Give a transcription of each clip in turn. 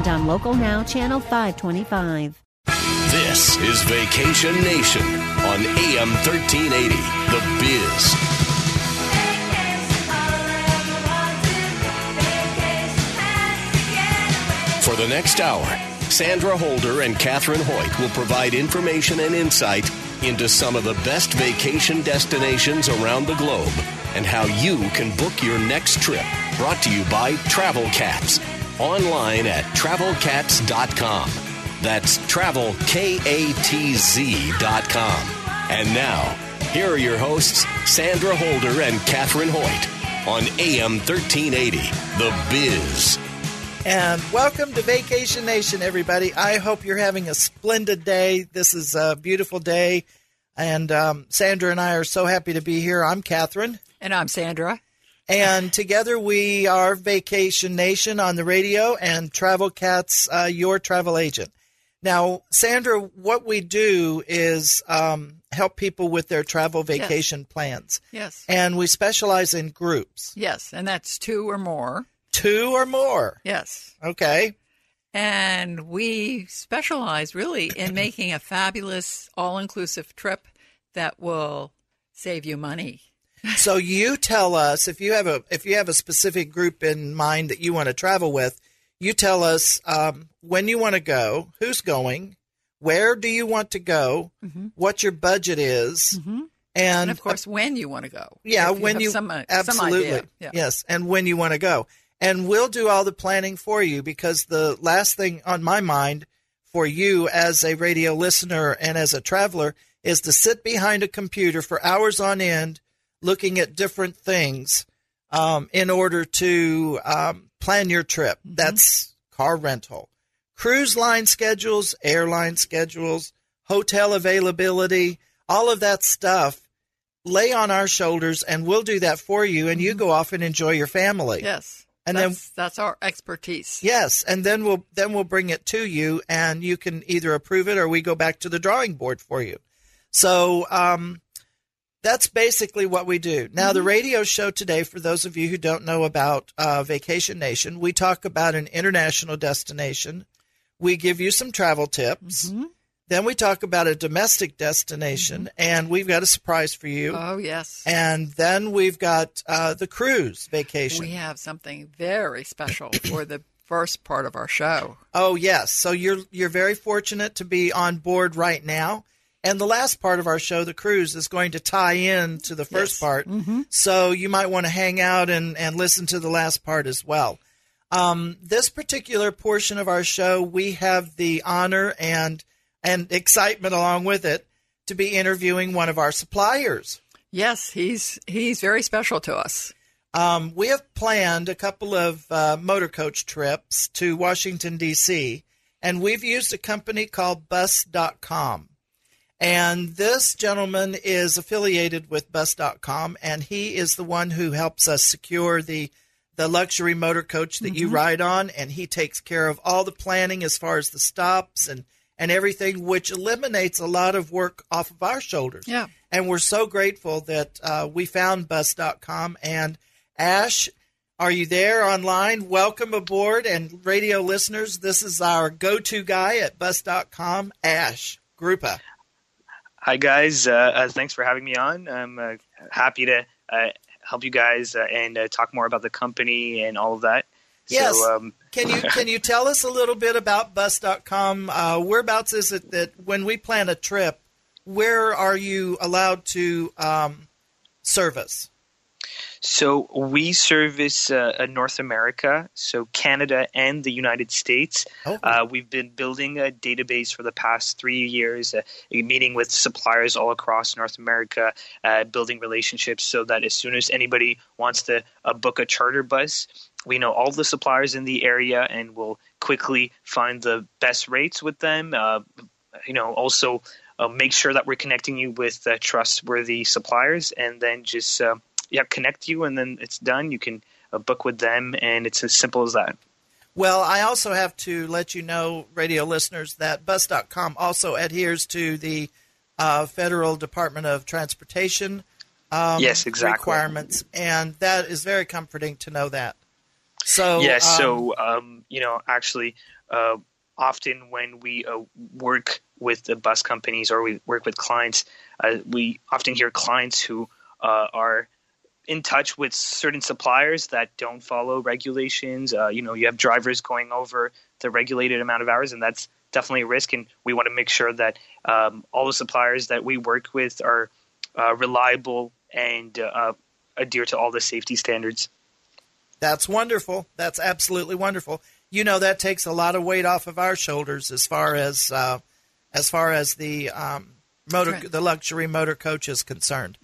and on Local Now, Channel 525. This is Vacation Nation on AM 1380. The Biz. For the next hour, Sandra Holder and Catherine Hoyt will provide information and insight into some of the best vacation destinations around the globe and how you can book your next trip. Brought to you by Travel Katz. Online at travelkatz.com. That's travel, K A T Z dot com. And now, here are your hosts, Sandra Holder and Catherine Hoyt on AM 1380, The Biz. And welcome to Vacation Nation, everybody. I hope you're having a splendid day. This is a beautiful day. And um, Sandra and I are so happy to be here. I'm Catherine. And I'm Sandra. And together we are Vacation Nation on the radio and Travel Katz, uh, your travel agent. Now, Sandra, what we do is um, help people with their travel vacation plans. Yes. And we specialize in groups, Yes. And that's two or more. two or more. Yes. Okay. And we specialize really in making a fabulous all inclusive trip that will save you money. So you tell us if you have a if you have a specific group in mind that you want to travel with, you tell us um, when you want to go, who's going, where do you want to go, what your budget is, and, And, of course, when you want to go. yeah, If when you some, uh, absolutely Some idea. Yeah. yes, and when you want to go, and we'll do all the planning for you because the last thing on my mind for you as a radio listener and as a traveler is to sit behind a computer for hours on end looking at different things um, in order to um, plan your trip. That's car rental, cruise line schedules, airline schedules, hotel availability, all of that stuff. Lay on our shoulders, and we'll do that for you. And you go off and enjoy your family. Yes. And then- that's, that's our expertise. Yes, and then we'll then we'll bring it to you, and you can either approve it or we go back to the drawing board for you. So um, that's basically what we do. Now, the radio show today, for those of you who don't know about uh, Vacation Nation, we talk about an international destination. We give you some travel tips. Then we talk about a domestic destination, and we've got a surprise for you. Oh, yes. and then we've got uh, the cruise vacation. we have something very special for the first part of our show. Oh yes, so you're you're very fortunate to be on board right now. And the last part of our show, the cruise, is going to tie in to the first Yes. part. So you might want to hang out and, and listen to the last part as well. Um, this particular portion of our show, we have the honor and and excitement along with it to be interviewing one of our suppliers. Yes, he's he's very special to us. Um, we have planned a couple of uh, motor coach trips to Washington, D.C., and we've used a company called Bus.com. And this gentleman is affiliated with Bus.com, and he is the one who helps us secure the the luxury motor coach that you ride on, and he takes care of all the planning as far as the stops and and everything, which eliminates a lot of work off of our shoulders. Yeah. And we're so grateful that uh, we found Bus.com. And Ash, are you there online? Welcome aboard. And radio listeners, this is our go to guy at Bus.com, Ash Grupa. Hi guys, uh, uh, thanks for having me on. I'm uh, happy to uh, help you guys uh, and uh, talk more about the company and all of that. Yes. So, um, Can you can you tell us a little bit about Bus.com? Uh, whereabouts is it that when we plan a trip, where are you allowed to um, service? So we service uh, uh, North America, so Canada and the United States. Oh. Uh, we've been building a database for the past three years, uh, meeting with suppliers all across North America, uh, building relationships so that as soon as anybody wants to uh, book a charter bus, we know all the suppliers in the area, and we'll quickly find the best rates with them. Uh, you know, also uh, make sure that we're connecting you with uh, trustworthy suppliers, and then just uh, yeah, connect you, and then it's done. You can uh, book with them, and it's as simple as that. Well, I also have to let you know, radio listeners, that bus.com also adheres to the uh, Federal Department of Transportation um, yes, exactly. requirements, and that is very comforting to know that. So yes, um, so um, you know, actually, uh, often when we uh, work with the bus companies or we work with clients, uh, we often hear clients who uh, are in touch with certain suppliers that don't follow regulations. Uh, you know, you have drivers going over the regulated amount of hours, and that's definitely a risk. And we want to make sure that um, all the suppliers that we work with are uh, reliable and uh, adhere to all the safety standards. That's wonderful. That's absolutely wonderful. You know that takes a lot of weight off of our shoulders as far as uh, as far as the um, motor right. the luxury motor coach is concerned.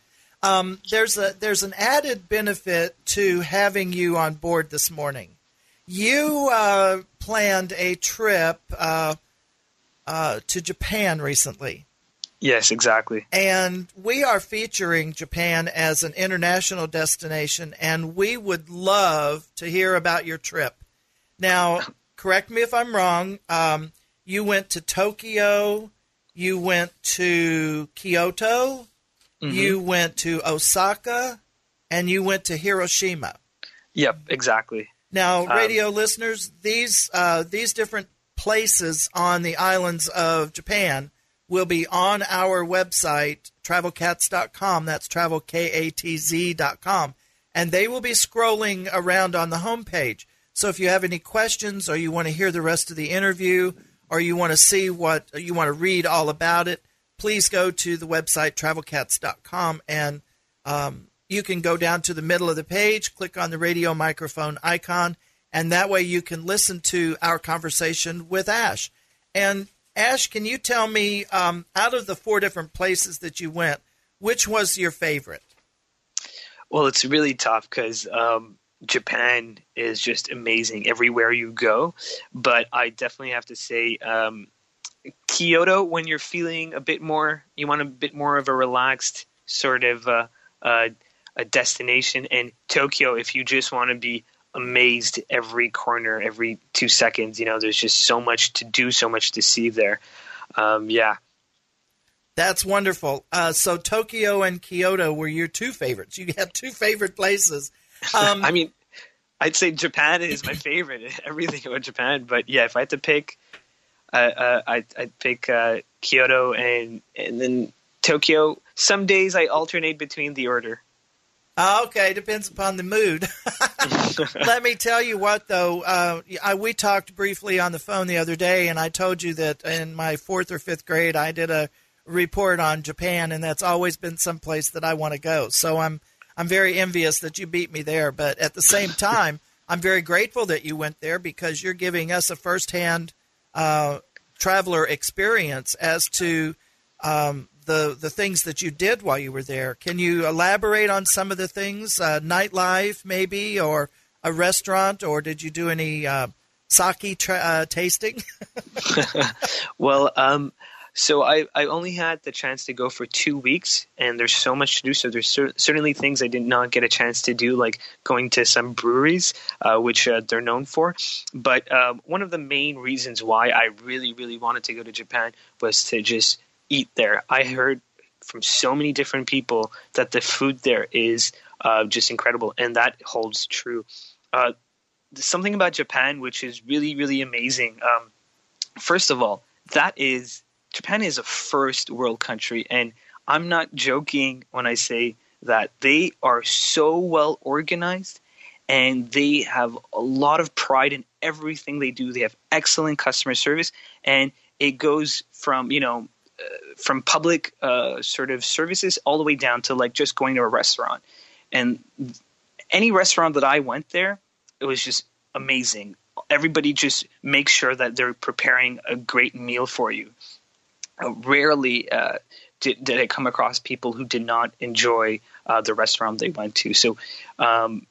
Um, there's a there's an added benefit to having you on board this morning. You uh, planned a trip uh, uh, to Japan recently. Yes, exactly. And we are featuring Japan as an international destination, and we would love to hear about your trip. Now, correct me if I'm wrong. Um, you went to Tokyo, you went to Kyoto, mm-hmm. you went to Osaka, and you went to Hiroshima. Yep, exactly. Now, um, radio um, listeners, these uh, these different places on the islands of Japan will be on our website, travelkatz.com. That's travelkatz.com. And they will be scrolling around on the homepage. So if you have any questions or you want to hear the rest of the interview or you want to see what you want to read all about it, please go to the website travelkatz.com and um, you can go down to the middle of the page, click on the radio microphone icon, and that way you can listen to our conversation with Ash. And Ash, can you tell me, um, out of the four different places that you went, which was your favorite? Well, it's really tough because um, Japan is just amazing everywhere you go. But I definitely have to say, um, Kyoto, when you're feeling a bit more, you want a bit more of a relaxed sort of uh, uh, a destination, and Tokyo, if you just want to be amazed every corner, every two seconds. You know, there's just so much to do, so much to see there. Um, yeah. That's wonderful. Uh, so Tokyo and Kyoto were your two favorites. You had two favorite places. Um, I mean, I'd say Japan is my favorite. Everything about Japan, but yeah, if I had to pick, uh, I'd, I'd, pick uh, Kyoto and and then Tokyo. Some days I alternate between the order. Ah, okay, depends upon the mood. Let me tell you what, though. Uh, I, we talked briefly on the phone the other day, and I told you that in my fourth or fifth grade, I did a report on Japan, and that's always been some place that I want to go. So I'm I'm very envious that you beat me there, but at the same time, I'm very grateful that you went there because you're giving us a firsthand uh, traveler experience as to um, the the things that you did while you were there. Can you elaborate on some of the things? Uh, nightlife, maybe, or a restaurant, or did you do any uh, sake tra- uh, tasting? well, um, so I, I only had the chance to go for two weeks, and there's so much to do. So there's cer- certainly things I did not get a chance to do, like going to some breweries, uh, which uh, they're known for. But um, one of the main reasons why I really, really wanted to go to Japan was to just eat there. I heard from so many different people that the food there is uh, just incredible, and that holds true. Uh, something about Japan which is really, really amazing. Um, first of all, that is Japan is a first world country, and I'm not joking when I say that they are so well organized and they have a lot of pride in everything they do. They have excellent customer service, and it goes from you know from public uh, sort of services all the way down to like just going to a restaurant. And any restaurant that I went there, it was just amazing. Everybody just makes sure that they're preparing a great meal for you. Uh, rarely uh, did, did, I come across people who did not enjoy uh, the restaurant they went to. So, um,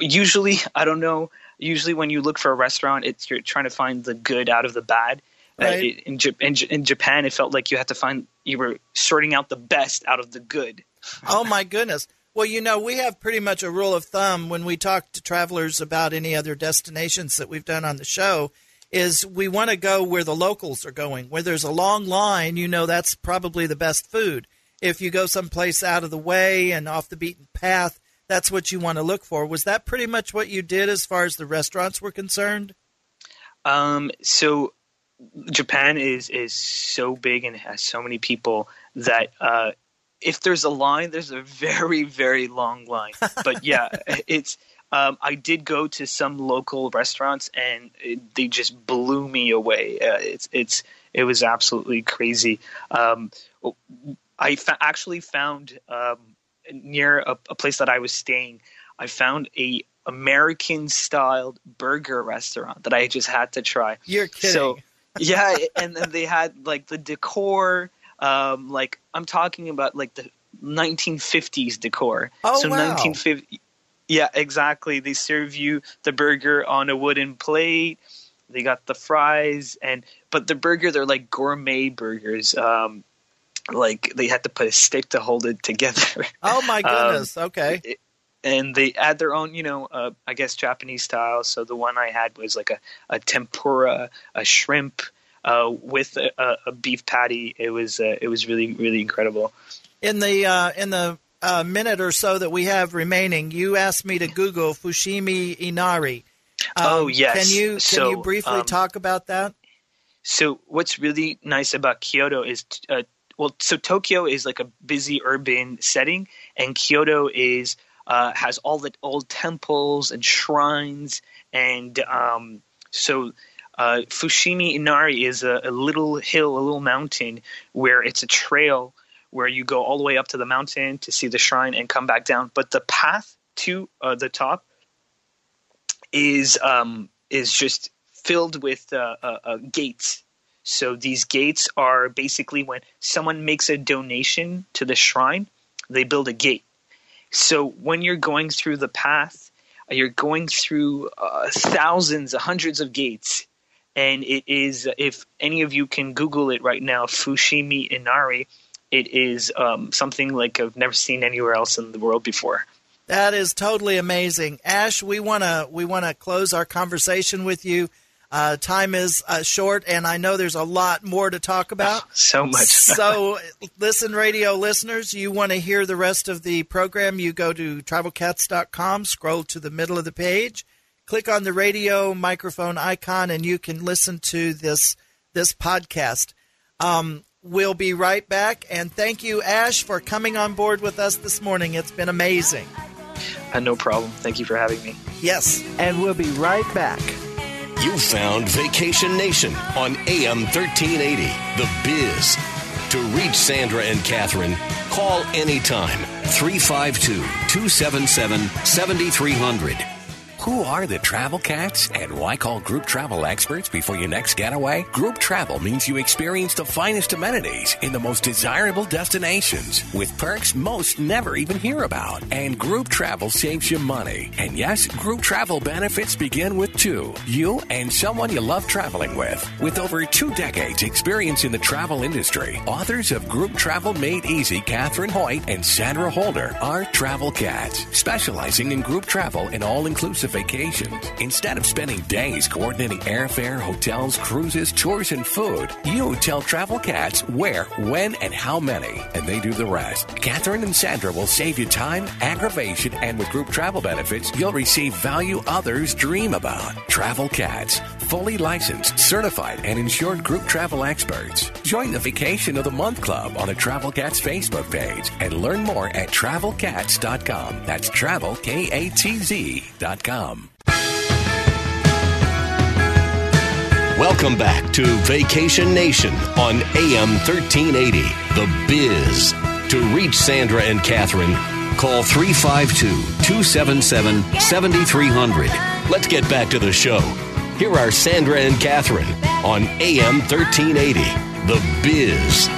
usually I don't know. Usually when you look for a restaurant, it's you're trying to find the good out of the bad. Uh, Right. it- in, in, J- in Japan, it felt like you had to find you were sorting out the best out of the good. Oh my goodness. Well, you know, we have pretty much a rule of thumb when we talk to travelers about any other destinations that we've done on the show is we want to go where the locals are going. Where there's a long line, you know that's probably the best food. If you go someplace out of the way and off the beaten path, that's what you want to look for. Was that pretty much what you did as far as the restaurants were concerned? Um, so Japan is is so big and has so many people that uh, if there's a line, there's a very very long line. But yeah, it's. Um, I did go to some local restaurants and it, they just blew me away. Uh, it's it's it was absolutely crazy. Um, I fa- actually found um, near a, a place that I was staying. I found a American styled burger restaurant that I just had to try. You're kidding. So yeah, and then they had like the decor. Um, like I'm talking about like the 1950s decor. Oh, so wow. 1950. Yeah, exactly. They serve you the burger on a wooden plate. They got the fries and but the burger they're like gourmet burgers. Um, like they had to put a stick to hold it together. oh my Um, goodness. okay. and they add their own, you know, uh, I guess Japanese style. So the one I had was like a, a tempura, a shrimp uh, with a, a, a beef patty. It was uh, it was really really incredible. In the uh, in the uh, minute or so that we have remaining, you asked me to Google Fushimi Inari. Um, Oh, yes. Can you can So, you briefly um, talk about that? So what's really nice about Kyoto is, uh, well, so Tokyo is like a busy urban setting, and Kyoto is uh, has all the old temples and shrines, and um, so uh, Fushimi Inari is a, a little hill, a little mountain where it's a trail where you go all the way up to the mountain to see the shrine and come back down. But the path to uh, the top is um, is just filled with uh, uh, uh, gates. So these gates are basically when someone makes a donation to the shrine, they build a gate. So when you're going through the path, you're going through uh, thousands, hundreds of gates, and it is. If any of you can Google it right now, Fushimi Inari, it is um, something like I've never seen anywhere else in the world before. That is totally amazing, Ash. We wanna we wanna close our conversation with you. Uh, time is uh, short, and I know there's a lot more to talk about. So much. so, listen, radio listeners, you want to hear the rest of the program, you go to travelkatz.com, scroll to the middle of the page, click on the radio microphone icon, and you can listen to this this podcast. Um, we'll be right back, and thank you, Ash, for coming on board with us this morning. It's been amazing. Uh, no problem. Thank you for having me. Yes. And we'll be right back. You found Vacation Nation on AM 1380, The Biz. To reach Sandra and Catherine, call anytime 352 277 7300. Who are the travel cats and why call group travel experts before your next getaway? Group travel means you experience the finest amenities in the most desirable destinations with perks most never even hear about. And group travel saves you money. And yes, group travel benefits begin with two. You and someone you love traveling with. With over two decades experience in the travel industry, authors of Group Travel Made Easy, Catherine Hoyt and Sandra Holder are travel cats, specializing in group travel and all-inclusive vacations. Instead of spending days coordinating airfare, hotels, cruises, tours, and food, you tell Travel Katz where, when, and how many, and they do the rest. Catherine and Sandra will save you time, aggravation, and with group travel benefits, you'll receive value others dream about. Travel Katz, fully licensed, certified, and insured group travel experts. Join the Vacation of the Month Club on the Travel Katz Facebook page and learn more at travelkatz.com. That's travel, Z.com. Welcome back to Vacation Nation on AM 1380, The Biz. To reach Sandra and Catherine, call 352 277 7300. Let's get back to the show. Here are Sandra and Catherine on AM 1380, The Biz.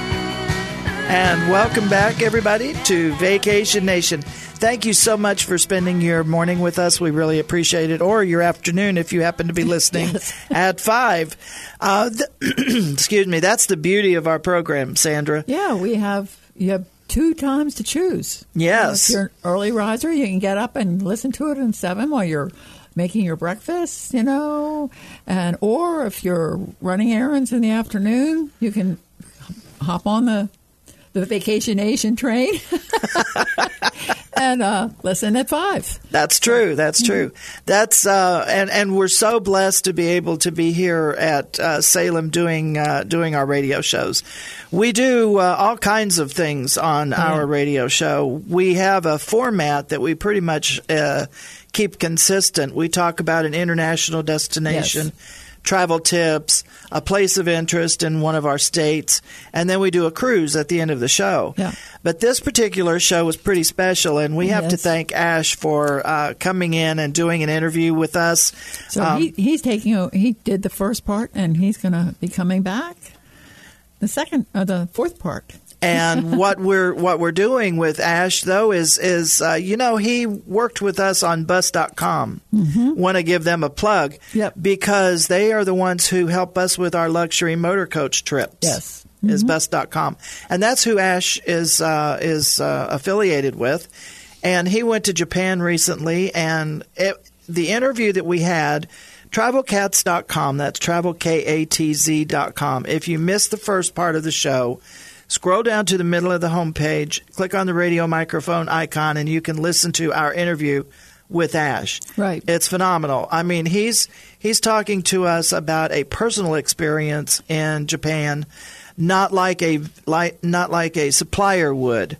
And welcome back, everybody, to Vacation Nation. Thank you so much for spending your morning with us. We really appreciate it, or your afternoon if you happen to be listening at five. Uh, th- excuse me. That's the beauty of our program, Sandra. Yeah, we have you have two times to choose. Yes. if you're an early riser, you can get up and listen to it in seven while you're making your breakfast, you know, and or if you're running errands in the afternoon, you can hop on the the Vacation Nation train and uh, listen at five. That's true. That's true. That's uh, and and we're so blessed to be able to be here at uh, Salem doing uh, doing our radio shows. We do uh, all kinds of things on our radio show. We have a format that we pretty much uh, keep consistent. We talk about an international destination. Yes. Travel tips, a place of interest in one of our states, and then we do a cruise at the end of the show. Yeah. But this particular show was pretty special, and we have to thank Ash for uh, coming in and doing an interview with us. So Um, he, he's taking o- he did the first part and he's going to be coming back the second or the fourth part. And what we're what we're doing with Ash though is is uh, you know he worked with us on bus.com. Mm-hmm. Want to give them a plug Yep. because they are the ones who help us with our luxury motor coach trips. Yes. Is bus.com. And that's who Ash is uh, is uh, affiliated with. And he went to Japan recently and it, the interview that we had travelkatz.com that's travelkatz.com if you missed the first part of the show Scroll down to the middle of the homepage, click on the radio microphone icon, and you can listen to our interview with Ash. Right. It's phenomenal. I mean, he's he's talking to us about a personal experience in Japan, not like a like not like a supplier would,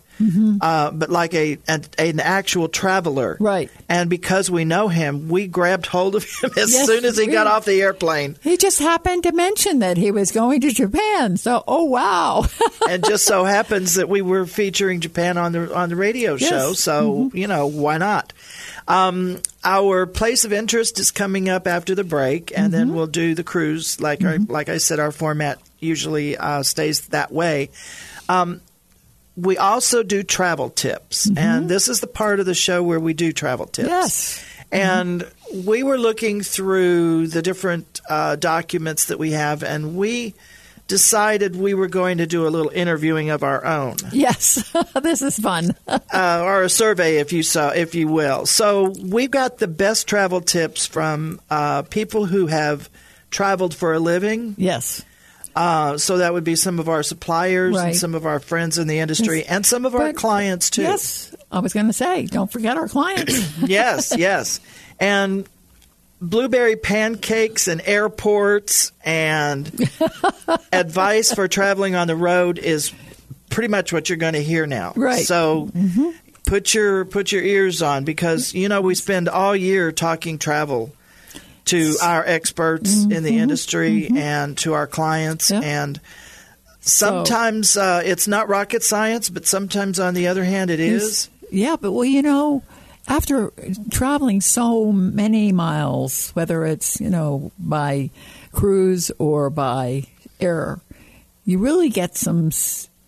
uh, but like a an, an actual traveler. Right. And because we know him, we grabbed hold of him as Yes, soon as he got off the airplane. He just happened to mention that he was going to Japan. So, oh wow. and just so happens that we were featuring Japan on the on the radio Yes. show. So you know why not? Um, our place of interest is coming up after the break, and then we'll do the cruise. Like our, like I said, our format usually uh, stays that way. Um, we also do travel tips, and this is the part of the show where we do travel tips. yes. And we were looking through the different uh, documents that we have, and we decided we were going to do a little interviewing of our own, Yes. this is fun. uh, or a survey, if you saw, if you will. So we've got the best travel tips from uh, people who have traveled for a living. yes. Uh, so that would be some of our suppliers and some of our friends in the industry, and some of our But- clients too. Yes. I was going to say, don't forget our clients. yes, yes. And blueberry pancakes and airports and advice for traveling on the road is pretty much what you're going to hear now. Right. So put your put your ears on because you know we spend all year talking travel to our experts in the industry and to our clients. Yep. and sometimes uh, it's not rocket science but sometimes on the other hand it is. Yeah, but well, you know, after traveling so many miles, whether it's, you know, by cruise or by air, you really get some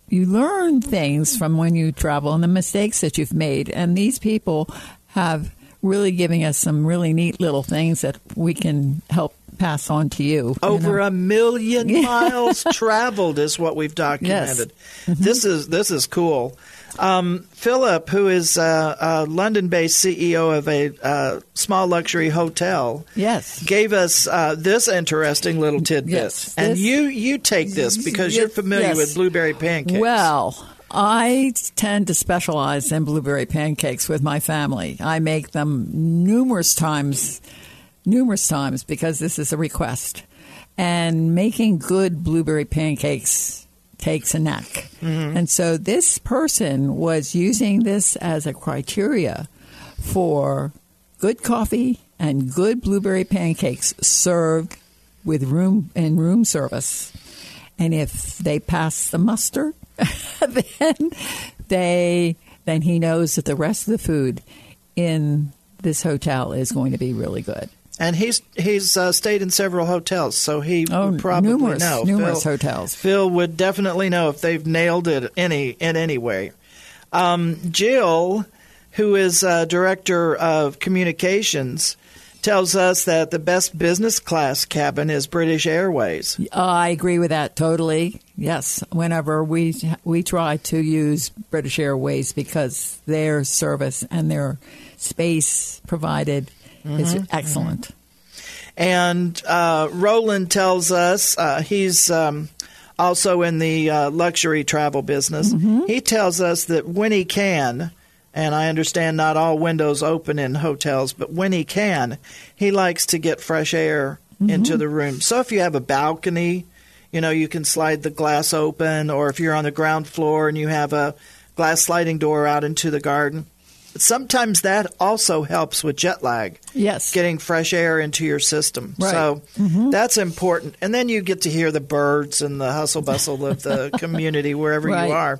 you learn things from when you travel and the mistakes that you've made. And these people have really giving us some really neat little things that we can help pass on to you. you Over know. a million miles traveled is what we've documented. Mm-hmm. This is this is cool. Um, Philip, who is uh, a London-based CEO of a uh, small luxury hotel, Yes. gave us uh, this interesting little tidbit. Yes, and this- you you take this because you're familiar yes. with blueberry pancakes. Well, I tend to specialize in blueberry pancakes with my family. I make them numerous times, numerous times because this is a request. And making good blueberry pancakes takes a knack. Mm-hmm. And so this person was using this as a criteria for good coffee and good blueberry pancakes served with room in room service. And if they pass the muster, then they then he knows that the rest of the food in this hotel is going to be really good. And he's he's uh, stayed in several hotels, so he Oh, would probably numerous- know. numerous Phil, hotels. Phil would definitely know if they've nailed it any in any way. Um, Jill, who is uh, director of communications, tells us that the best business class cabin is British Airways. I agree with that totally. Yes, whenever we we try to use British Airways because their service and their space provided is excellent. And uh, Roland tells us uh, he's um, also in the uh, luxury travel business. He tells us that when he can, and I understand not all windows open in hotels, but when he can, he likes to get fresh air mm-hmm. into the room. So if you have a balcony, you know, you can slide the glass open, or if you're on the ground floor and you have a glass sliding door out into the garden. Sometimes that also helps with jet lag Yes. getting fresh air into your system. Right. So mm-hmm. that's important. And then you get to hear the birds and the hustle bustle of the community wherever Right. you are.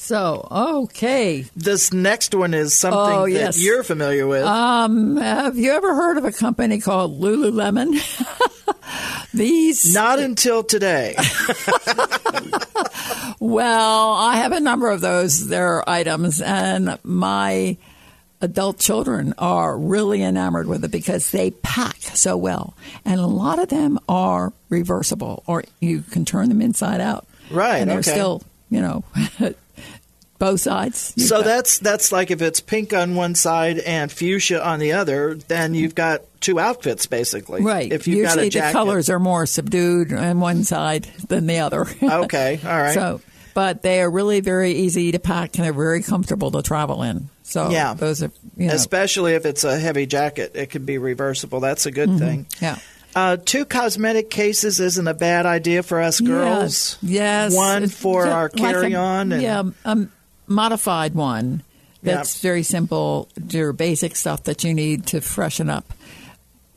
So, okay. This next one is something Oh, that you're familiar with. Um, have you ever heard of a company called Lululemon? These Not until today. Well, I have a number of those their items, and my adult children are really enamored with it because they pack so well, and a lot of them are reversible, or you can turn them inside out. Right, and they're okay. still, you know, both sides. You've so that's that's like if it's pink on one side and fuchsia on the other, then you've got two outfits basically. right. If you've Usually got a the colors are more subdued on one side than the other. Okay, all right. So, but they are really very easy to pack and they're very comfortable to travel in. So Yeah. those are you know, Especially if it's a heavy jacket, it can be reversible. That's a Mm-hmm. good thing. yeah. Uh, two cosmetic cases isn't a bad idea for us girls. Yes. yes. One for ju- our like carry on. and yeah, a modified one that's very simple. Your basic stuff that you need to freshen up,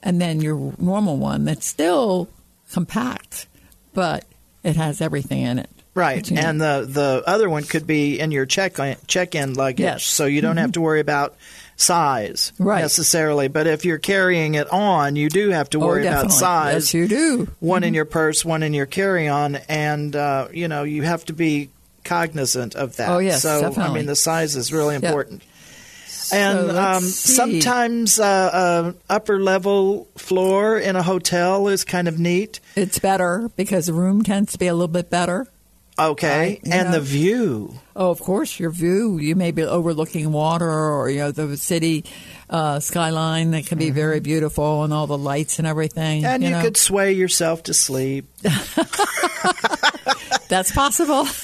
and then your normal one that's still compact, but it has everything in it. Right, need. and the the other one could be in your check uh, check in luggage, Yes. so you don't have mm-hmm. to worry about size Right. necessarily. But if you're carrying it on, you do have to oh, worry about size. Yes, you do. One in mm-hmm. your purse, one in your carry on, and uh, you know you have to be cognizant of that. Oh, yes, so I mean the size is really Yeah. important. And let's um, sometimes uh, uh, upper level floor in a hotel is kind of neat. It's better because the room tends to be a little bit better. Okay, Right, and know. the view. Oh, of course, your view. You may be overlooking water or, you know, the city uh, skyline that can be very beautiful and all the lights and everything. And you, know. could sway yourself to sleep. That's possible.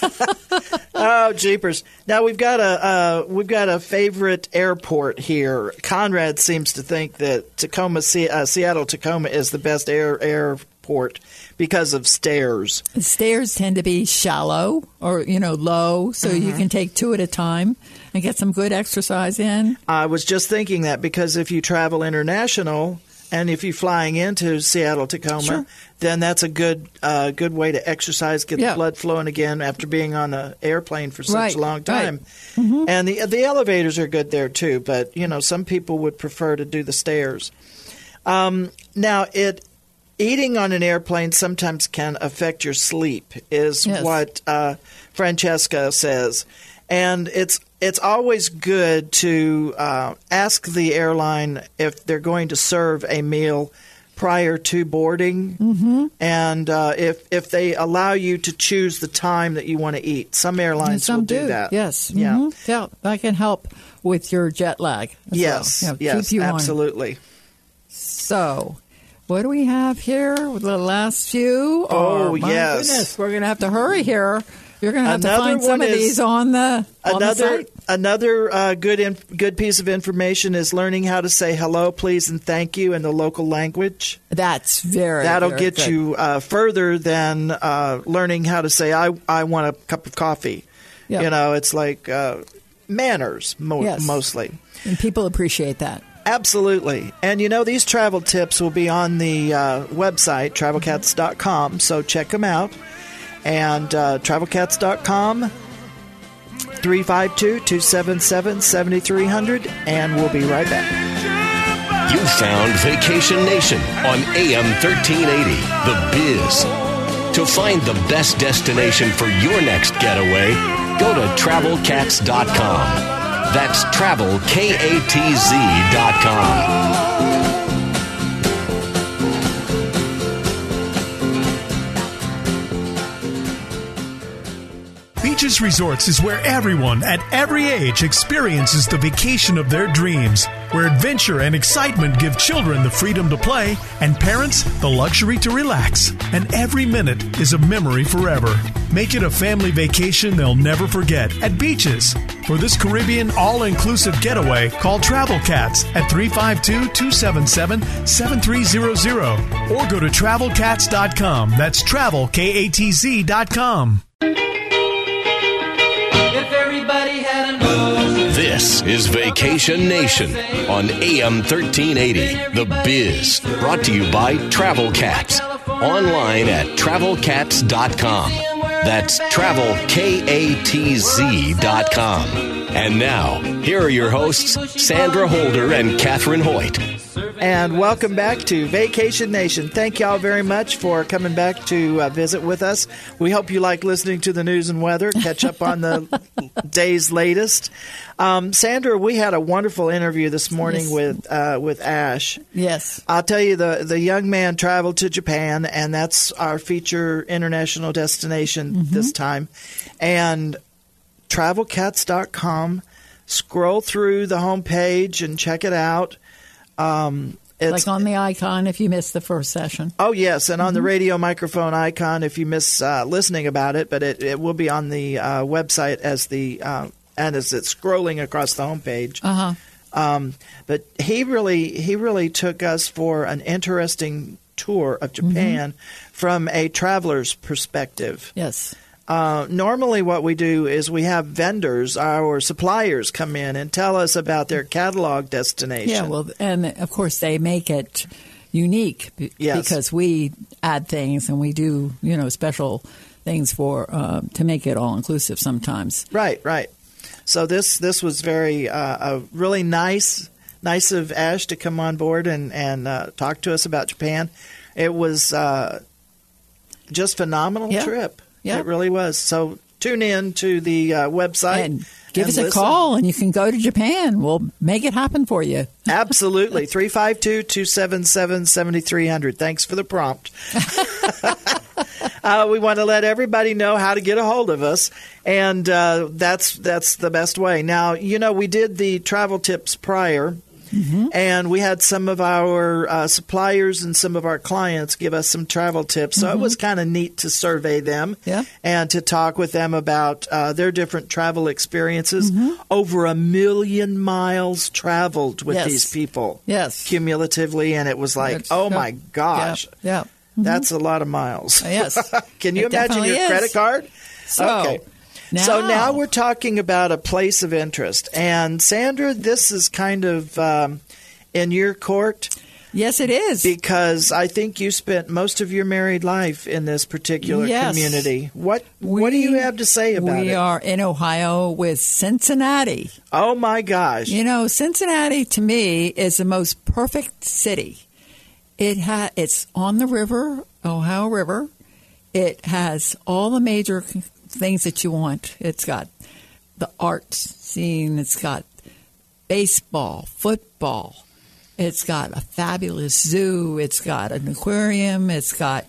Oh, jeepers! Now we've got a uh, we've got a favorite airport here. Conrad seems to think that Tacoma, uh, Seattle Tacoma, is the best air airport because of stairs. Stairs tend to be shallow or, you know, low, so you Mm-hmm. can take two at a time and get some good exercise in. I was just thinking that because if you travel international and if you're flying into Seattle Tacoma, Sure. then that's a good uh, good way to exercise, get Yeah. the blood flowing again after being on an airplane for such Right, a long right. time. And the the elevators are good there too, but you know some people would prefer to do the stairs. Um, now it. Eating on an airplane sometimes can affect your sleep, is Yes. what uh, Francesca says, and it's it's always good to uh, ask the airline if they're going to serve a meal prior to boarding, mm-hmm. and uh, if if they allow you to choose the time that you want to eat. Some airlines Some will do, do, that. Yes. yeah, Mhm. Yeah. That can help with your jet lag. yes, well. Yes, you on absolutely. So, what do we have here? With the last few? Oh, my yes. Goodness, we're going to have to hurry here. You're going to have Another to find some of these on the on the Another another uh, good in, good piece of information is learning how to say hello, please, and thank you in the local language. That's very. That'll very get good. you uh, further than uh, learning how to say I I want a cup of coffee. Yeah. You know, it's like uh, manners mo- Yes. mostly. and people appreciate that. Absolutely. And you know, these travel tips will be on the uh, website, travelkatz.com, so check them out. And uh, travelkatz.com, 352 277 7300, and we'll be right back. You found Vacation Nation on AM 1380, The Biz. To find the best destination for your next getaway, go to travelkatz.com. That's travelkatz.com. Beaches Resorts is where everyone at every age experiences the vacation of their dreams, where adventure and excitement give children the freedom to play and parents the luxury to relax. And every minute is a memory forever. Make it a family vacation they'll never forget at Beaches. For this Caribbean all inclusive getaway, call Travel Katz at 352 277 7300 or go to travelkatz.com. That's travelkatz.com. This is Vacation Nation on AM 1380, The Biz. Brought to you by Travel Katz. Online at travelkatz.com. That's travelkatz.com. And now, here are your hosts, Sandra Holder and Catherine Hoyt. And welcome back to Vacation Nation. Thank y'all very much for coming back to uh, visit with us. We hope you like listening to the news and weather, catch up on the day's latest. Um, Sandra, we had a wonderful interview this morning Yes. with uh, with Ash. Yes. I'll tell you, the the young man traveled to Japan, and that's our feature international destination this time. And travelkatz.com. Scroll through the homepage and check it out. Um, it's, like on the icon if you missed the first session. Oh yes, and on Mm-hmm. the radio microphone icon if you miss uh, listening about it, but it, it will be on the uh, website as the uh, and as it's scrolling across the homepage. Uh huh. Um, but he really he really took us for an interesting tour of Mm-hmm. Japan from a traveler's perspective. Yes. Uh, normally, what we do is we have vendors, our suppliers, come in and tell us about their catalog destination. Yeah. Well, and of course they make it unique be- Yes. because we add things and we do you know special things for uh, to make it all inclusive sometimes. Right, right. So this this was very uh, a really nice nice of Ash to come on board and and uh, talk to us about Japan. It was uh, just phenomenal Yeah. trip. Yeah. It really was. So tune in to the uh, website And give us a listen. call and you can go to Japan. We'll make it happen for you. Absolutely. 352 277 7300. Thanks for the prompt. uh, we want to let everybody know how to get a hold of us, and uh, that's that's the best way. Now, you know, we did the travel tips prior. And we had some of our uh, suppliers and some of our clients give us some travel tips. So it was kind of neat to survey them Yeah. and to talk with them about uh, their different travel experiences. Over a million miles traveled with Yes. these people Yes. cumulatively, and it was like, oh my gosh, Yeah. yeah. that's a lot of miles. Yes. Can you It imagine your is. credit card? So, okay. Now, So now we're talking about a place of interest, and Sandra, this is kind of um, in your court Yes, it is. because I think you spent most of your married life in this particular Yes. community. What What do you have to say about we it? We are in Ohio with Cincinnati. oh my gosh! You know, Cincinnati to me is the most perfect city. It ha- it's on the river, Ohio River. It has all the major things that you want. It's got the art scene. It's got baseball, football. It's got a fabulous zoo. It's got an aquarium. It's got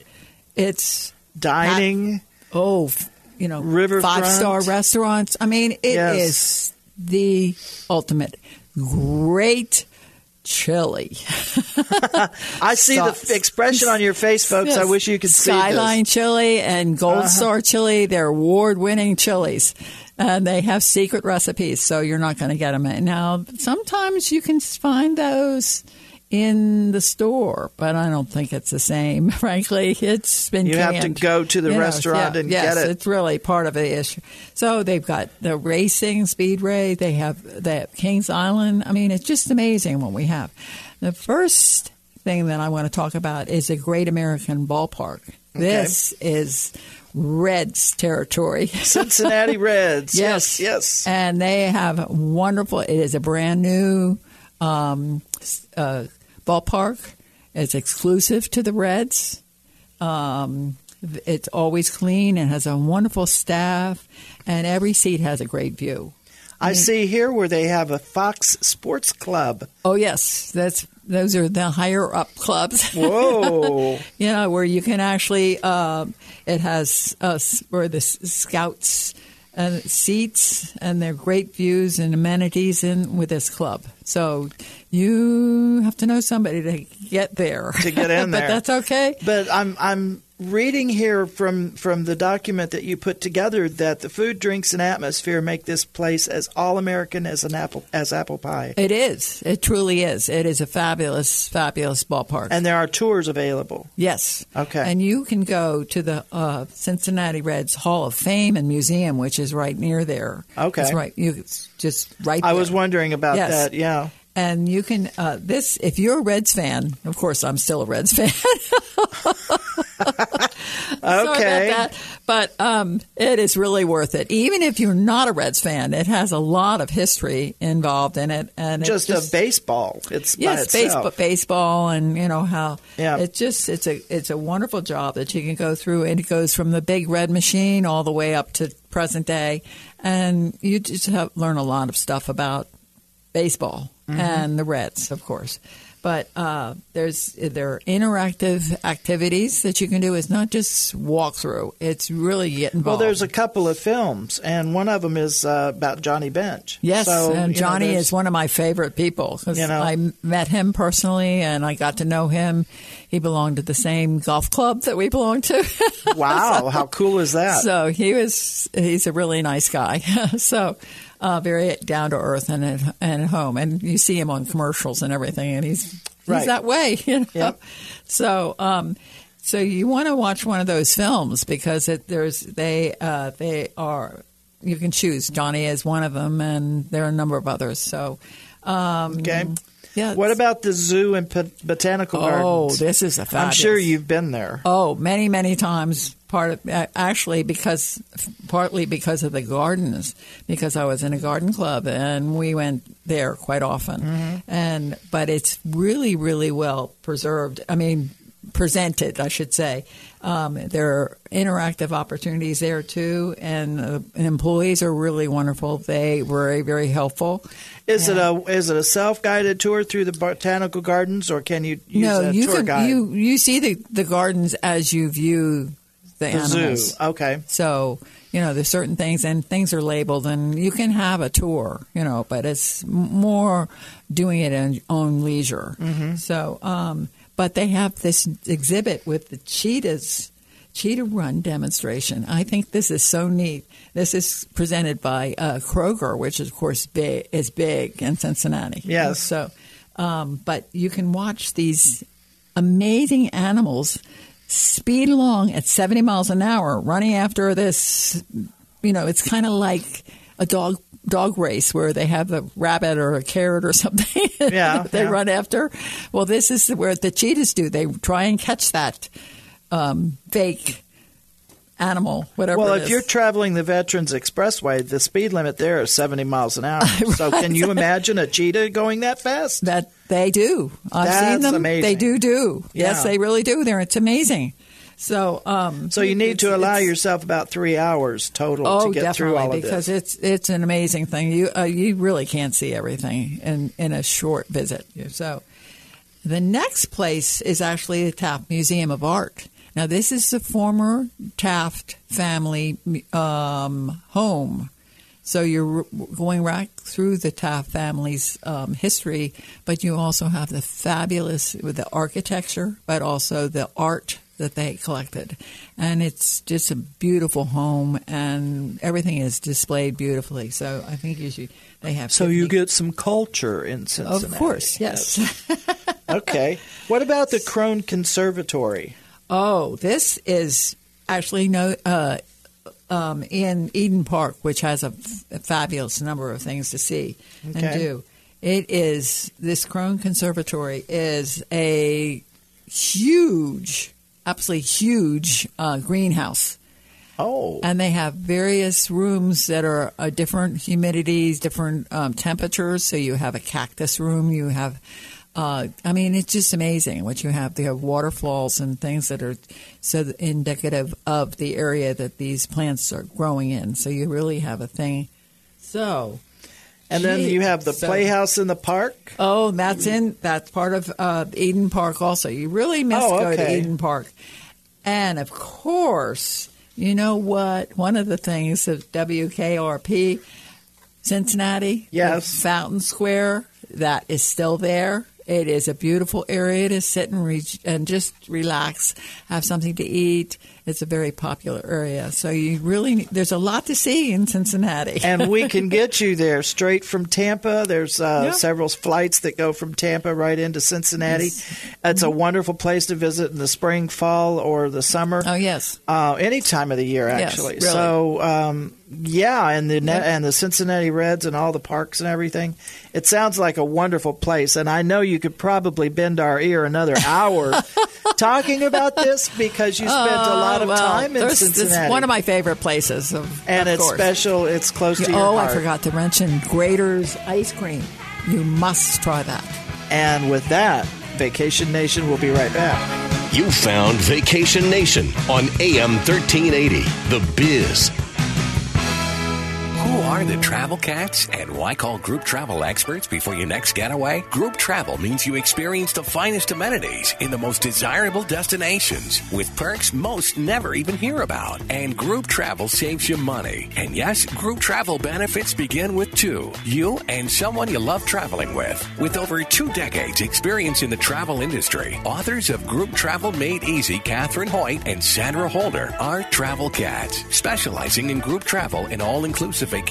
it's Dining. oh, you know, Riverfront. five star restaurants. I mean, it is Yes. the ultimate great chili. I see the expression on your face, folks. I wish you could see Skyline. Uh-huh. chili and Gold Star chili. They're award winning chilies. And they have secret recipes, so you're not going to get them. Now, sometimes you can find those in the store, but I don't think it's the same. Frankly, it's been You have to go to the You know, restaurant yeah, and yes, get it. It's really part of the issue. So they've got the racing, speedway. They have they have Kings Island. I mean, it's just amazing what we have. The first thing that I want to talk about is a Great American Ballpark. This is Reds territory. Cincinnati Reds. Yes, yes, yes. And they have wonderful. It is a brand new um, uh, ballpark. It's exclusive to the Reds. Um, it's always clean and has a wonderful staff, and every seat has a great view. I see here where they have a Fox Sports Club. Oh yes, that's those are the higher up clubs. Whoa! you know where you can actually. Um, it has us where the scouts and seats and their great views and amenities in with this club. So you have to know somebody to get there To get in but there. that's okay. But I'm I'm reading here from from the document that you put together that the food, drinks, and atmosphere make this place as all American as an apple as apple pie. It is. It truly is. It is a fabulous, fabulous ballpark. And there are tours available. Yes. Okay. And you can go to the uh, Cincinnati Reds Hall of Fame and Museum, which is right near there. Okay. It's right. You it's just right. I there. was wondering about Yes. that. Yeah. And you can uh, this if you're a Reds fan. Of course, I'm still a Reds fan. Sorry Okay. about that. But um, it is really worth it. Even if you're not a Reds fan, it has a lot of history involved in it, and it's Just, just a baseball. It's Yes, baseball, baseball, and you know how Yeah. it's just it's a it's a wonderful job that you can go through, and it goes from the big red machine all the way up to present day, and you just have, learn a lot of stuff about baseball Mm-hmm. and the Reds, of course. But uh, there's there are interactive activities that you can do. It's not just walk through. It's really get involved. Well, there's a couple of films, and one of them is uh, about Johnny Bench. Yes, So, and you know, Johnny is one of my favorite people You know. I met him personally and I got to know him. He belonged to the same golf club that we belonged to. Wow, how cool is that? so he was he's a really nice guy. so uh, very down to earth and at, and at home, and you see him on commercials and everything, and he's he's Right. that way. You know? Yep. So um, so you want to watch one of those films because it, there's they uh, they are you can choose. Johnny is one of them, and there are a number of others. So um, okay. yeah. What about the zoo and botanical Oh, gardens? Oh, this is a I'm sure you've been there. Oh, many, many times. Part of actually because partly because of the gardens, because I was in a garden club and we went there quite often. Mm-hmm. And but it's really, really well preserved. I mean, presented, I should say. Um, there are interactive opportunities there too, and uh, employees are really wonderful. They were very, very helpful. Is it a is it a self guided tour through the botanical gardens, or can you use no, a you tour can guide? you you see the the gardens as you view the, the animals. zoo. Okay. So, you know, there's certain things and things are labeled and you can have a tour, you know, but it's more doing it in own leisure. Mm-hmm. So, um, but they have this exhibit with the cheetahs, cheetah run demonstration. I think this is so neat. This is presented by uh, Kroger, which is, of course big, is big in Cincinnati. Yes. So, um, but you can watch these amazing animals speed along at 70 miles an hour, running after this. You know, it's kind of like a dog dog race where they have a rabbit or a carrot or something. Yeah, they yeah. run after. Well, this is where the cheetahs do. They try and catch that um, fake animal, whatever. Well, if you're traveling the Veterans Expressway, the speed limit there is 70 miles an hour. So, can you imagine a cheetah going that fast? That they do. I've That's seen them. amazing. They do do. Yes, they really do. There, it's amazing. So, um, So, you need to allow yourself about three hours total Oh, to get definitely, through all of because this. it's it's an amazing thing. You uh, you really can't see everything in in a short visit. So, the next place is actually the Taft Museum of Art. Now, this is the former Taft family um, home. So you're going right through the Taft family's um, history, but you also have the fabulous with the architecture, but also the art that they collected, and it's just a beautiful home, and everything is displayed beautifully. So I think you should. They have So, you get some culture in Cincinnati. of course, yes. okay. What about the Krohn Conservatory? Oh, this is actually no uh, um, in Eden Park, which has a, f- a fabulous number of things to see Okay. and do. It is this Krohn Conservatory is a huge, absolutely huge uh, greenhouse. Oh, And they have various rooms that are uh, different humidities, different um, temperatures. So you have a cactus room, you have Uh, I mean, it's just amazing what you have. They have waterfalls and things that are so indicative of the area that these plants are growing in. So you really have a thing. So, And then you have the so- playhouse in the park. oh, that's in that's part of uh, Eden Park. Also, you really must Oh, go to. Eden Park. And of course, you know what? One of the things of WKRP Cincinnati, Yes. Fountain Square, that is still there. It is a beautiful area to sit and re- and just relax, have something to eat. It's a very popular area, so you really there's a lot to see in Cincinnati. and we can get you there straight from Tampa. There's uh, Yeah. several flights that go from Tampa right into Cincinnati. It's Mm-hmm. a wonderful place to visit in the spring, fall, or the summer. oh yes, Uh, any time of the year, Yes, actually. really. So, um, yeah, and the Yeah. and the Cincinnati Reds and all the parks and everything. It sounds like a wonderful place, and I know you could probably bend our ear another hour talking about this because you spent a lot of Oh, well, time in there's- Cincinnati. It's one of my favorite places, of, and of it's course. special. It's close to your Oh, heart. I forgot to mention Graeter's ice cream. You must try that. And with that, Vacation Nation will be right back. You found Vacation Nation on AM 1380, The Biz. Who are the Travel Katz and why call group travel experts before your next getaway? Group travel means you experience the finest amenities in the most desirable destinations with perks most never even hear about. And group travel saves you money. And yes, group travel benefits begin with two. You and someone you love traveling with. With over two decades experience in the travel industry, authors of Group Travel Made Easy, Catherine Hoyt and Sandra Holder are Travel Katz, specializing in group travel and all-inclusive vacations.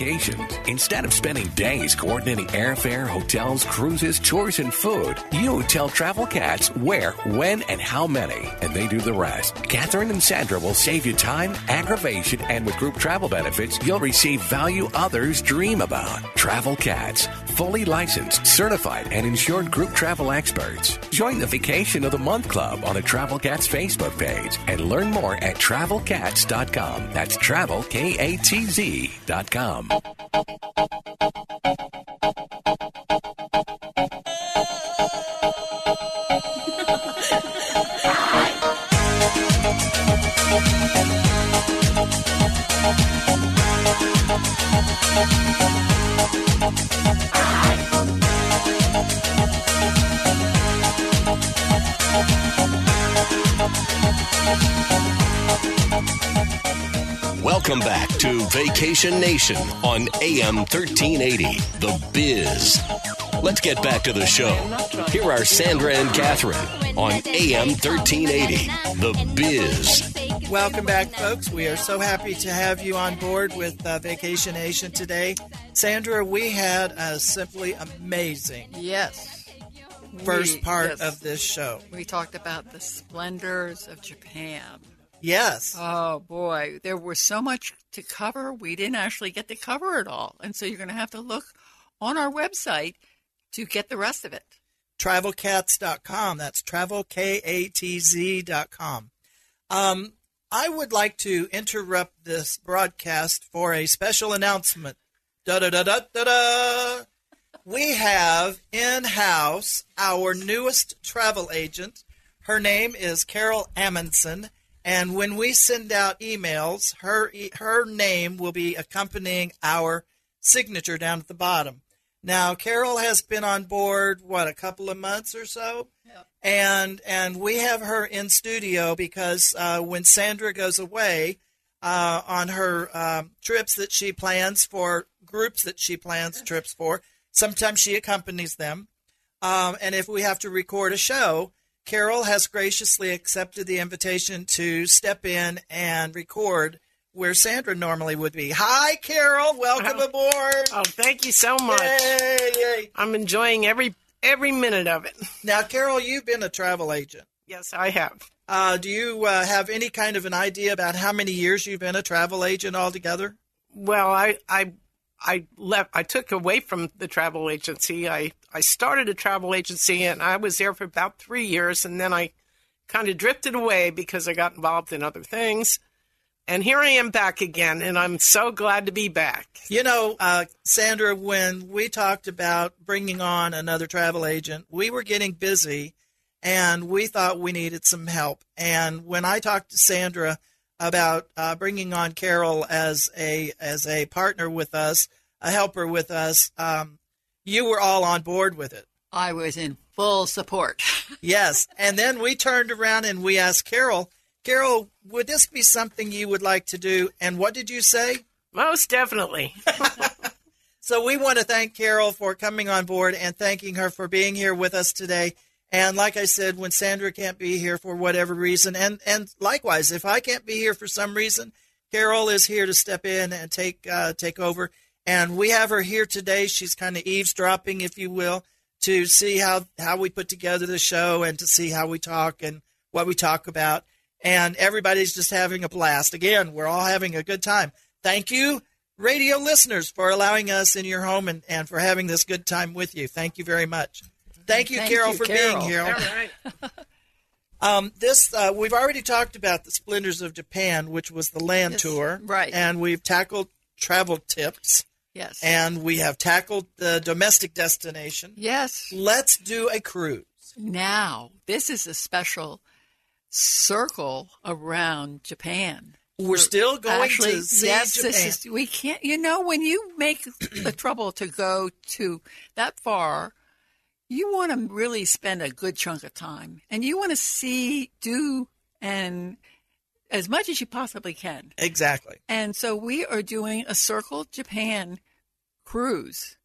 Instead of spending days coordinating airfare, hotels, cruises, tours, and food, you tell Travel Katz where, when, and how many, and they do the rest. Catherine and Sandra will save you time, aggravation, and with group travel benefits, you'll receive value others dream about. Travel Katz, fully licensed, certified, and insured group travel experts. Join the Vacation of the Month Club on the Travel Katz Facebook page and learn more at travelkatz.com. That's travel, K A T Z.com. Welcome back to Vacation Nation on AM 1380, The Biz. Let's get back to the show. Here are Sandra and Catherine on AM 1380, The Biz. Welcome back, folks. We are so happy to have you on board with uh, Vacation Nation today. Sandra, we had a simply amazing Yes. first We- part yes. of this show. We talked about the splendors of Japan. Yes. Oh boy, there was so much to cover. We didn't actually get to cover it all. And so you're going to have to look on our website to get the rest of it. travelkatz.com. That's travelkatz.com. Um, I would like to interrupt this broadcast for a special announcement. Da da da da da da. We have in house our newest travel agent. Her name is Carol Amundsen. And when we send out emails, her her name will be accompanying our signature down at the bottom. Now, Carol has been on board what a couple of months or so, and and we have her in studio because uh, when Sandra goes away uh, on her um, trips that she plans for groups that she plans trips for, sometimes she accompanies them, um, and if we have to record a show, Carol has graciously accepted the invitation to step in and record where Sandra normally would be. Hi, Carol. Welcome aboard. Oh, thank you so much. Yay, yay. I'm enjoying every every minute of it. Now, Carol, you've been a travel agent. Yes, I have. Uh, do you uh, have any kind of an idea about how many years you've been a travel agent altogether? Well, I I I left. I took away from the travel agency. I I started a travel agency and I was there for about three years, and then I kind of drifted away because I got involved in other things. And here I am back again, and I'm so glad to be back. You know, uh, Sandra, when we talked about bringing on another travel agent, we were getting busy and we thought we needed some help. And when I talked to Sandra about uh, bringing on Carol as a as a partner with us, a helper with us, um, you were all on board with it. I was in full support. yes. And then we turned around and we asked Carol, Carol, would this be something you would like to do? And what did you say? Most definitely. so we want to thank Carol for coming on board and thanking her for being here with us today. And like I said, when Sandra can't be here for whatever reason, and, and likewise, if I can't be here for some reason, Carol is here to step in and take uh, take over. And we have her here today. She's kind of eavesdropping, if you will, to see how, how we put together the show and to see how we talk and what we talk about and everybody's just having a blast. Again, we're all having a good time. Thank you, radio listeners, for allowing us in your home and, and for having this good time with you. Thank you very much. Thank you, Thank Carol, you, for Carol. being here. All right. Um, this uh, we've already talked about the Splendors of Japan, which was the land Yes, tour, right. And we've tackled travel tips, Yes. and we have tackled the domestic destination. yes. Let's do a cruise. Now, this is a special circle around Japan. We're still going Actually, to see yes, Japan. this is. We can't. You know, when you make the trouble to go to that far, you want to really spend a good chunk of time, and you want to see, do, and as much as you possibly can. exactly. And so we are doing a Circle Japan cruise.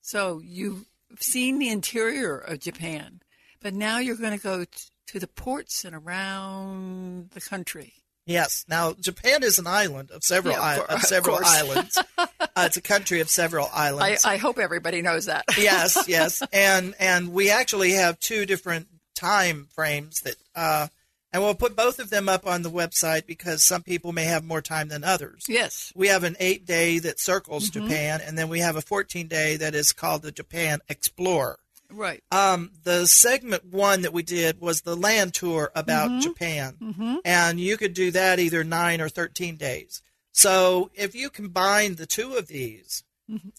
So you've seen the interior of Japan, but now you're going to go t- to the ports and around the country. Yes. Now, Japan is an island of several Yeah, of i- of of several islands. uh, it's a country of several islands. I hope everybody knows that. yes, yes, and and we actually have two different time frames that, uh, and we'll put both of them up on the website because some people may have more time than others. yes. We have an eight day that circles Mm-hmm. Japan, and then we have a fourteen day that is called the Japan Explorer. Right. Um, the segment one that we did was the land tour about Mm-hmm. Japan, and you could do that either nine or thirteen days. So if you combine the two of these,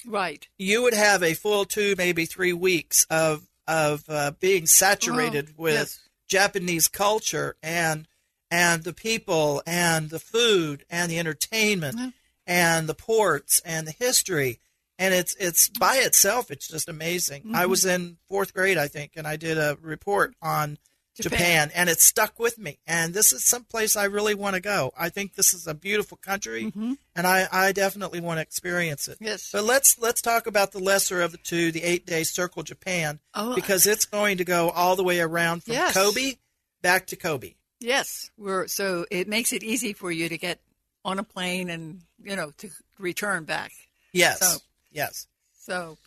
Right. you would have a full two, maybe three weeks of of uh, being saturated Oh, with yes. Japanese culture and and the people and the food and the entertainment and the ports and the history and it's it's by itself it's just amazing. Mm-hmm. I was in fourth grade, I think, and I did a report on Japan. Japan. and it stuck with me. And this is someplace I really want to go. I think this is a beautiful country, and I, I definitely want to experience it. Mm-hmm. Yes. But let's let's talk about the lesser of the two, the eight day Circle Japan, Oh, because it's going to go all the way around from Yes. Kobe back to Kobe. Yes. We're so it makes it easy for you to get on a plane and you know to return back. Yes, So- yes. So.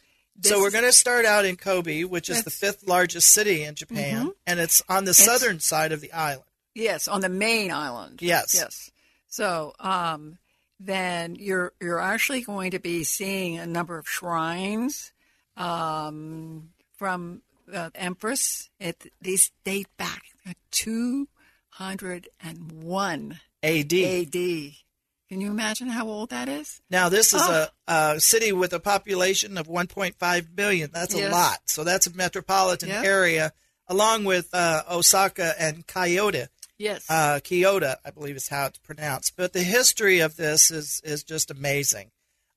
So we're going to start out in Kobe, which is the fifth largest city in Japan, and it's on the southern side of the island. Yes, on the main island. Yes. Yes. So um, then you're you're actually going to be seeing a number of shrines um, from the Empress. It, these date back two hundred and one AD. A.D. Can you imagine how old that is? Now, this is Oh. a, a city with a population of 1.5 million. That's a lot. So that's a metropolitan Yeah. area, along with uh, Osaka and Kyoto. Yes. Uh, Kyoto, I believe is how it's pronounced. But the history of this is is just amazing.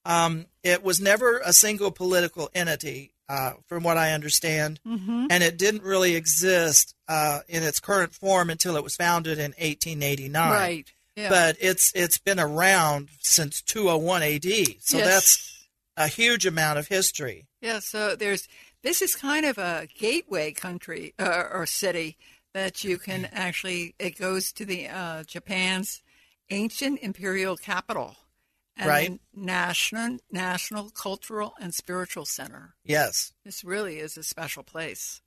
Um, it was never a single political entity, uh, from what I understand, Mm-hmm. and it didn't really exist uh, in its current form until it was founded in 1889 right. Yeah. but it's it's been around since 201 AD. So Yes. that's a huge amount of history. Yeah, so there's this is kind of a gateway country uh, or city that you can actually it goes to the uh, Japan's ancient imperial capital and Right. national national cultural and spiritual center. Yes. This really is a special place.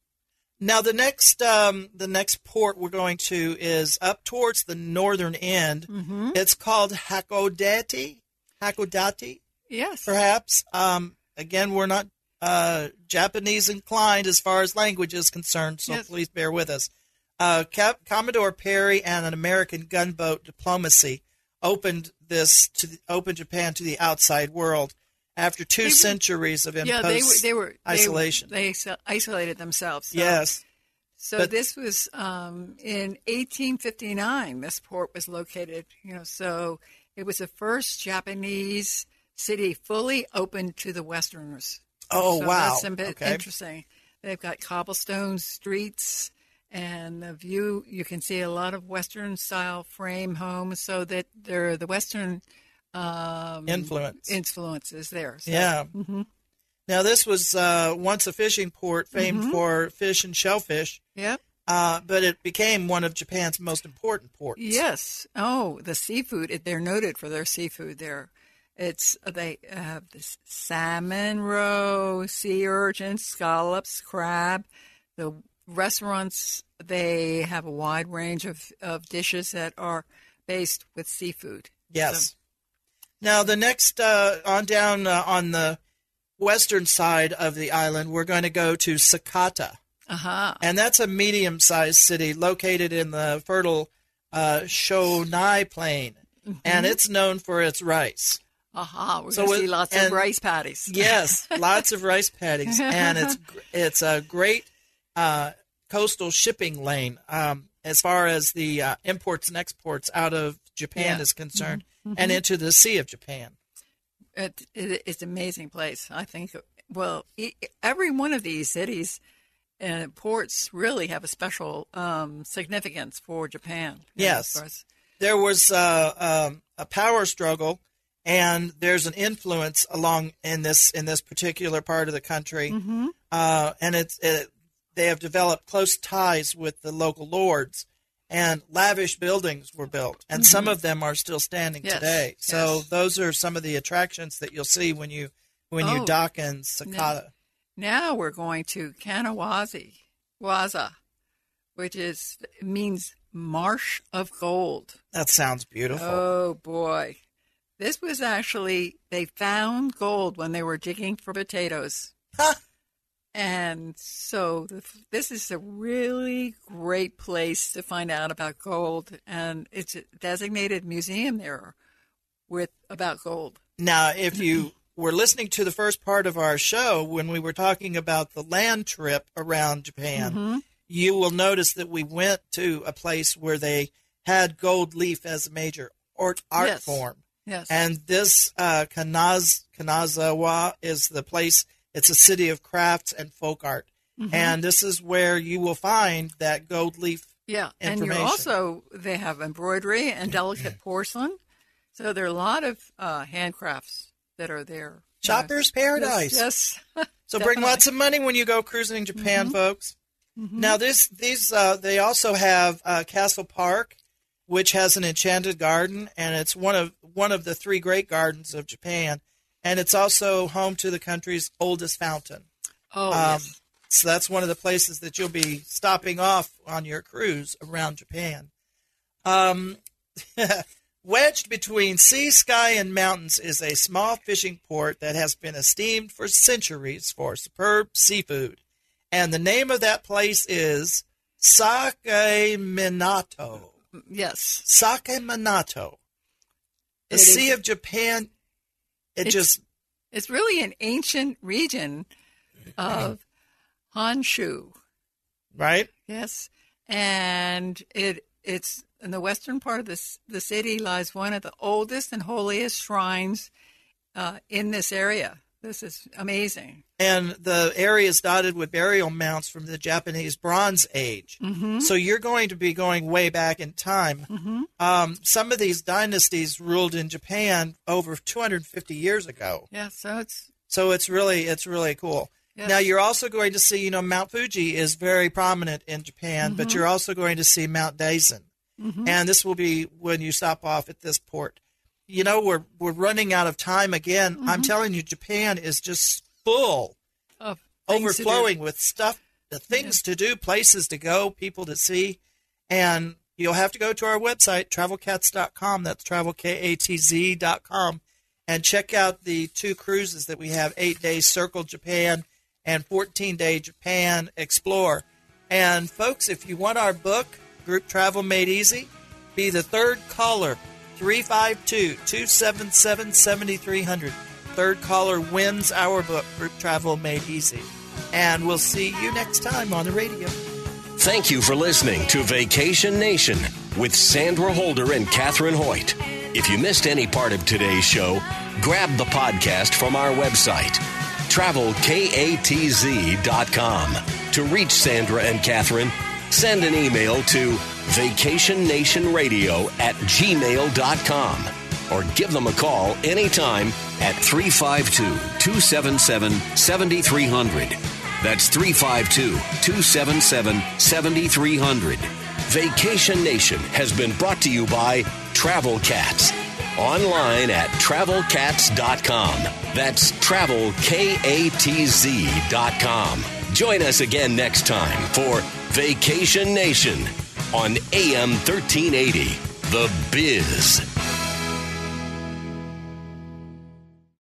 Now the next um, the next port we're going to is up towards the northern end. Mm-hmm. It's called Hakodate. Hakodate, Yes. perhaps. Um, again, we're not uh, Japanese inclined as far as language is concerned, so Yes. please bear with us. Uh, Cap- Commodore Perry and an American gunboat diplomacy opened this to the, opened Japan to the outside world after two They centuries of imposed yeah, they were they were isolation. They, iso- isolated themselves. So, yes, So but- this was um, in 1859. This port was located. You know, so it was the first Japanese city fully open to the Westerners. Oh, So wow. That's a bit Okay. interesting. They've got cobblestone streets, and the view you can see a lot of Western style frame homes. So that they're the Western um, Influence. influences there. So, yeah. Mm-hmm. Now this was uh, once a fishing port famed Mm-hmm. for fish and shellfish, Yep. uh, but it became one of Japan's most important ports. Yes. Oh, the seafood. it- They're noted for their seafood there. It's they have this salmon roe, sea urchins, scallops, crab. The restaurants they have a wide range of, of dishes that are based with seafood. Yes. So- Now the next uh, on down uh, on the western side of the island, we're going to go to Sakata, uh-huh. and that's a medium-sized city located in the fertile uh, Shonai Plain, Mm-hmm. and it's known for its rice. Aha. We're So going to see lots and- of rice paddies. Yes, lots of rice paddies, and it's it's a great uh, coastal shipping lane um, as far as the uh, imports and exports out of Japan Yeah. Mm-hmm. is concerned, and into the Sea of Japan. It, it, it's an amazing place. I think. Well, e- every one of these cities and ports really have a special um, significance for Japan. know, Yes. as far as- There was uh, um, a power struggle, and there's an influence along in this in this particular part of the country, Mm-hmm. uh, and it's it, they have developed close ties with the local lords. And lavish buildings were built, and some of them are still standing Mm-hmm. Yes, today. So yes. those are some of the attractions that you'll see when you when you Oh. dock in Sakata. now we're going to Kanawazi, Waza, which is means marsh of gold. That sounds beautiful. Oh boy. This was actually they found gold when they were digging for potatoes. And so this is a really great place to find out about gold and it's a designated museum there with about gold. Now, if you were listening to the first part of our show when we were talking about the land trip around Japan, Mm-hmm. you will notice that we went to a place where they had gold leaf as a major art, art Yes. form. Yes. And this uh, Kanaz, Kanazawa is the place, it's a city of crafts and folk art. Mm-hmm. And this is where you will find that gold leaf. Yeah, and you're also they have embroidery and delicate porcelain. So there are a lot of uh, handcrafts that are there. Shopper's Yes, paradise. Yes. So bring lots of money when you go cruising Japan, folks. Now this these uh, they also have uh, Castle Park, which has an enchanted garden, and it's one of one of the three great gardens of Japan, and it's also home to the country's oldest fountain. oh, Um, yes. So that's one of the places that you'll be stopping off on your cruise around Japan. Um, wedged between sea, sky, and mountains is a small fishing port that has been esteemed for centuries for superb seafood. And the name of that place is Sake Minato. yes. Sake Minato. The It Sea is- of Japan, it It's- just, It's really an ancient region of Honshu. right? Yes, and it it's in the western part of this the city lies one of the oldest and holiest shrines uh, in this area. This is amazing. and the area is dotted with burial mounts from the Japanese Bronze Age. Mm-hmm. So you're going to be going way back in time. Mm-hmm. Um, some of these dynasties ruled in Japan over 250 years ago. Yeah, so it's So it's really it's really cool. Yes. Now you're also going to see, you know, Mount Fuji is very prominent in Japan, Mm-hmm. but you're also going to see Mount Daisen, and this will be when you stop off at this port. You know, we're we're running out of time again. I'm Mm-hmm. telling you, Japan is just full of do. overflowing with stuff, the things to do, places to go, people to see. And you'll have to go to our website, travelkatz.com. That's travelkatz.com. And check out the two cruises that we have eight days Circle Japan and 14 day Japan Explore. And folks, if you want our book, Group Travel Made Easy, be the third caller 352 277 7300. Third caller wins our book, Group Travel Made Easy. And we'll see you next time on the radio. Thank you for listening to Vacation Nation with Sandra Holder and Catherine Hoyt. If you missed any part of today's show, grab the podcast from our website, travelkatz.com. To reach Sandra and Catherine, send an email to vacationnationradio at gmail.com or give them a call anytime at 352 277 7300. That's 352 277 7300. Vacation Nation has been brought to you by Travel Katz. Online at travelkatz.com. That's travelkatz.com. Join us again next time for Vacation Nation on AM 1380. The Biz.